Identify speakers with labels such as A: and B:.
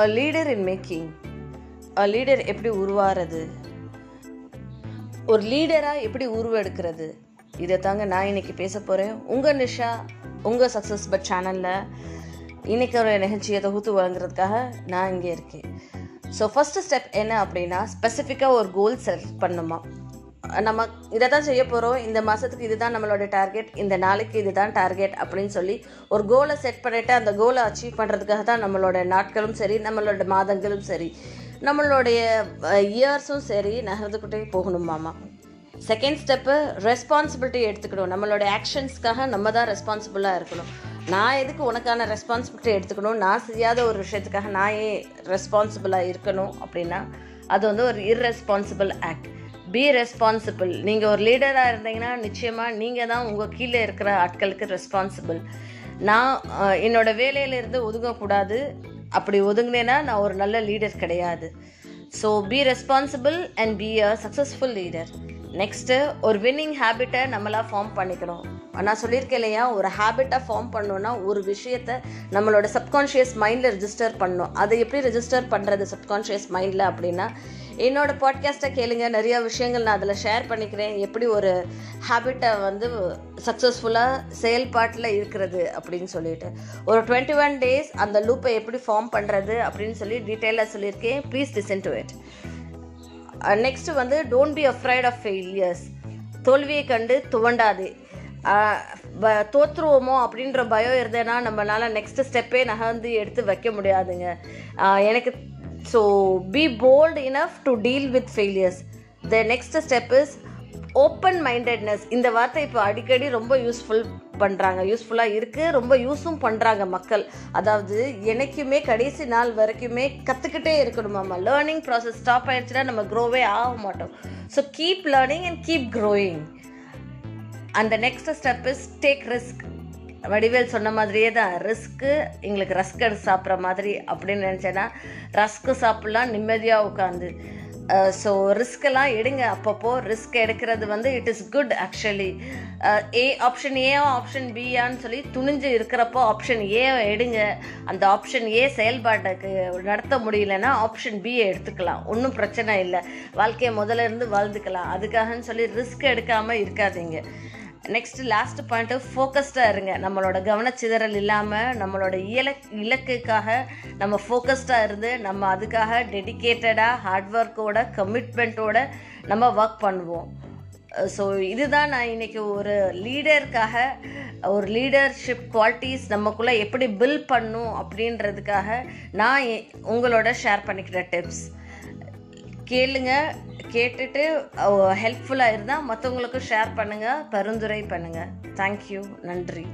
A: A leader in making a leader எப்படி உருவாகிறது ஒரு லீடராக எப்படி உருவெடுக்கிறது இதை தாங்க நான் இன்னைக்கு பேச போகிறேன் உங்கள் நிஷா உங்கள் சக்ஸஸ் பட் சேனலில் இன்னைக்கு ஒரு நிகழ்ச்சியை தொகுத்து வழங்குறதுக்காக நான் இங்கே இருக்கேன். ஸோ ஃபஸ்ட்டு ஸ்டெப் என்ன அப்படின்னா ஸ்பெசிஃபிக்காக ஒரு கோல் செலக்ட் பண்ணுமா. நம்ம இதை தான் செய்ய போகிறோம் இந்த மாதத்துக்கு இதுதான் நம்மளோட டார்கெட் இந்த நாளைக்கு இதுதான் டார்கெட் அப்படின்னு சொல்லி ஒரு கோலை செட் பண்ணிவிட்டு அந்த கோலை அச்சீவ் பண்ணுறதுக்காக தான் நம்மளோட நாட்களும் சரி நம்மளோட மாதங்களும் சரி நம்மளுடைய இயர்ஸும் சரி நகர்ந்துக்கிட்டே போகணும் மாமா. செகண்ட் ஸ்டெப்பு ரெஸ்பான்சிபிலிட்டி எடுத்துக்கணும். நம்மளோட ஆக்ஷன்ஸ்க்காக நம்ம தான் ரெஸ்பான்சிபிளாக இருக்கணும். நான் எதுக்கு உனக்கான ரெஸ்பான்சிபிலிட்டி எடுத்துக்கணும்? நான் செய்யாத ஒரு விஷயத்துக்காக நான் ஏன் ரெஸ்பான்சிபிளாக இருக்கணும் அப்படின்னா அது வந்து ஒரு இர்ரெஸ்பான்சிபிள் ஆக்ட் பி ரெஸ்பான்சிபிள் நீங்கள் ஒரு லீடராக இருந்தீங்கன்னா நிச்சயமாக நீங்கள் தான் உங்கள் கீழே இருக்கிற ஆட்களுக்கு ரெஸ்பான்சிபிள் நான் என்னோடய என்னோட வேலையிலேருந்து ஒதுங்கக்கூடாது. அப்படி ஒதுங்கினேன்னா நான் ஒரு நல்ல லீடர் கிடையாது. So be responsible and be a successful leader next ஒரு வின்னிங் ஹேபிட்டை நம்மளாக ஃபார்ம் பண்ணிக்கணும். நான் சொல்லியிருக்கேன் இல்லையா ஒரு ஹேபிட்டாக ஃபார்ம் பண்ணோன்னா ஒரு விஷயத்தை நம்மளோட சப்கான்ஷியஸ் மைண்டில் ரிஜிஸ்டர் பண்ணணும். அதை எப்படி ரிஜிஸ்டர் பண்ணுறது சப்கான்ஷியஸ் மைண்டில் அப்படின்னா என்னோட பாட்காஸ்ட்டை கேளுங்க. நிறைய விஷயங்கள் நான் அதில் ஷேர் பண்ணிக்கிறேன். எப்படி ஒரு ஹேபிட்டை வந்து சக்ஸஸ்ஃபுல்லாக செயல்பாட்டில் இருக்கிறது அப்படின்னு சொல்லிட்டு. ஒரு டுவெண்ட்டி ஒன் டேஸ் அந்த லூப்பை எப்படி ஃபார்ம் பண்ணுறது அப்படின்னு சொல்லி டீட்டெயிலாக சொல்லியிருக்கேன். Please listen to it next வந்து don't be afraid of failures தோல்வியை கண்டு துவண்டாதே. அஹ் அப்படின்ற பயம் இருந்தேன்னா நம்மளால் நெக்ஸ்ட் ஸ்டெப்பே நகர்ந்து எடுத்து வைக்க முடியாதுங்க. எனக்கு so be bold enough to deal with failures the next step is open mindedness இந்த வார்த்தை இப்போ அடிக்கடி ரொம்ப யூஸ்ஃபுல் பண்ணுறாங்க யூஸ்ஃபுல்லாக இருக்குது ரொம்ப யூஸும் பண்ணுறாங்க மக்கள். அதாவது எனக்குமே கடைசி நாள் வரைக்குமே கற்றுக்கிட்டே இருக்கணுமாம்மா லேர்னிங் ப்ராசஸ் ஸ்டாப் ஆயிடுச்சுன்னா நம்ம க்ரோவே ஆக மாட்டோம். So keep learning and keep growing அந்த next step is take risk Vadivel சொன்ன மாதிரியே தான் ரிஸ்க்கு எங்களுக்கு ரஸ்க் எடுத்து சாப்பிட்ற மாதிரி அப்படின்னு நினச்சேன்னா ரஸ்க்கு சாப்பிட்லாம் நிம்மதியாக உட்காந்து ஸோ ரிஸ்க்கெல்லாம் எடுங்க அப்பப்போ. ரிஸ்க் எடுக்கிறது வந்து it is good actually a option Eva option பியான்னு சொல்லி துணிஞ்சு இருக்கிறப்போ ஆப்ஷன் ஏ எடுங்க. அந்த ஆப்ஷன் ஏ செயல்பாட்டுக்கு நடத்த முடியலன்னா ஆப்ஷன் பி எடுத்துக்கலாம். ஒன்றும் பிரச்சனை இல்லை. வாழ்க்கையை முதல்ல இருந்து வாழ்ந்துக்கலாம். அதுக்காகன்னு சொல்லி ரிஸ்க் எடுக்காமல் இருக்காதீங்க. நெக்ஸ்ட் லாஸ்ட் பாயிண்ட்டு ஃபோக்கஸ்டாக இருங்க. நம்மளோட கவனச்சிதறல் இல்லாமல் நம்மளோட இலக் இலக்குக்காக நம்ம ஃபோக்கஸ்டாக இருந்து நம்ம அதுக்காக டெடிக்கேட்டடாக ஹார்ட் ஒர்க்கோட கமிட்மெண்ட்டோட நம்ம ஒர்க் பண்ணுவோம். ஸோ இதுதான் நான் இன்னைக்கு ஒரு லீடருக்காக ஒரு லீடர்ஷிப் குவாலிட்டிஸ் நமக்குள்ளே எப்படி பில்ட் பண்ணும் அப்படின்றதுக்காக நான் எ- உங்களோட ஷேர் பண்ணிக்கிற டிப்ஸ் கேளுங்க கேட்டுட்டு ஹெல்ப்ஃபுல்லாக இருந்தால் மற்றவங்களுக்கும் ஷேர் பண்ணுங்கள் பரிந்துரை பண்ணுங்கள் தேங்க்யூ நன்றி.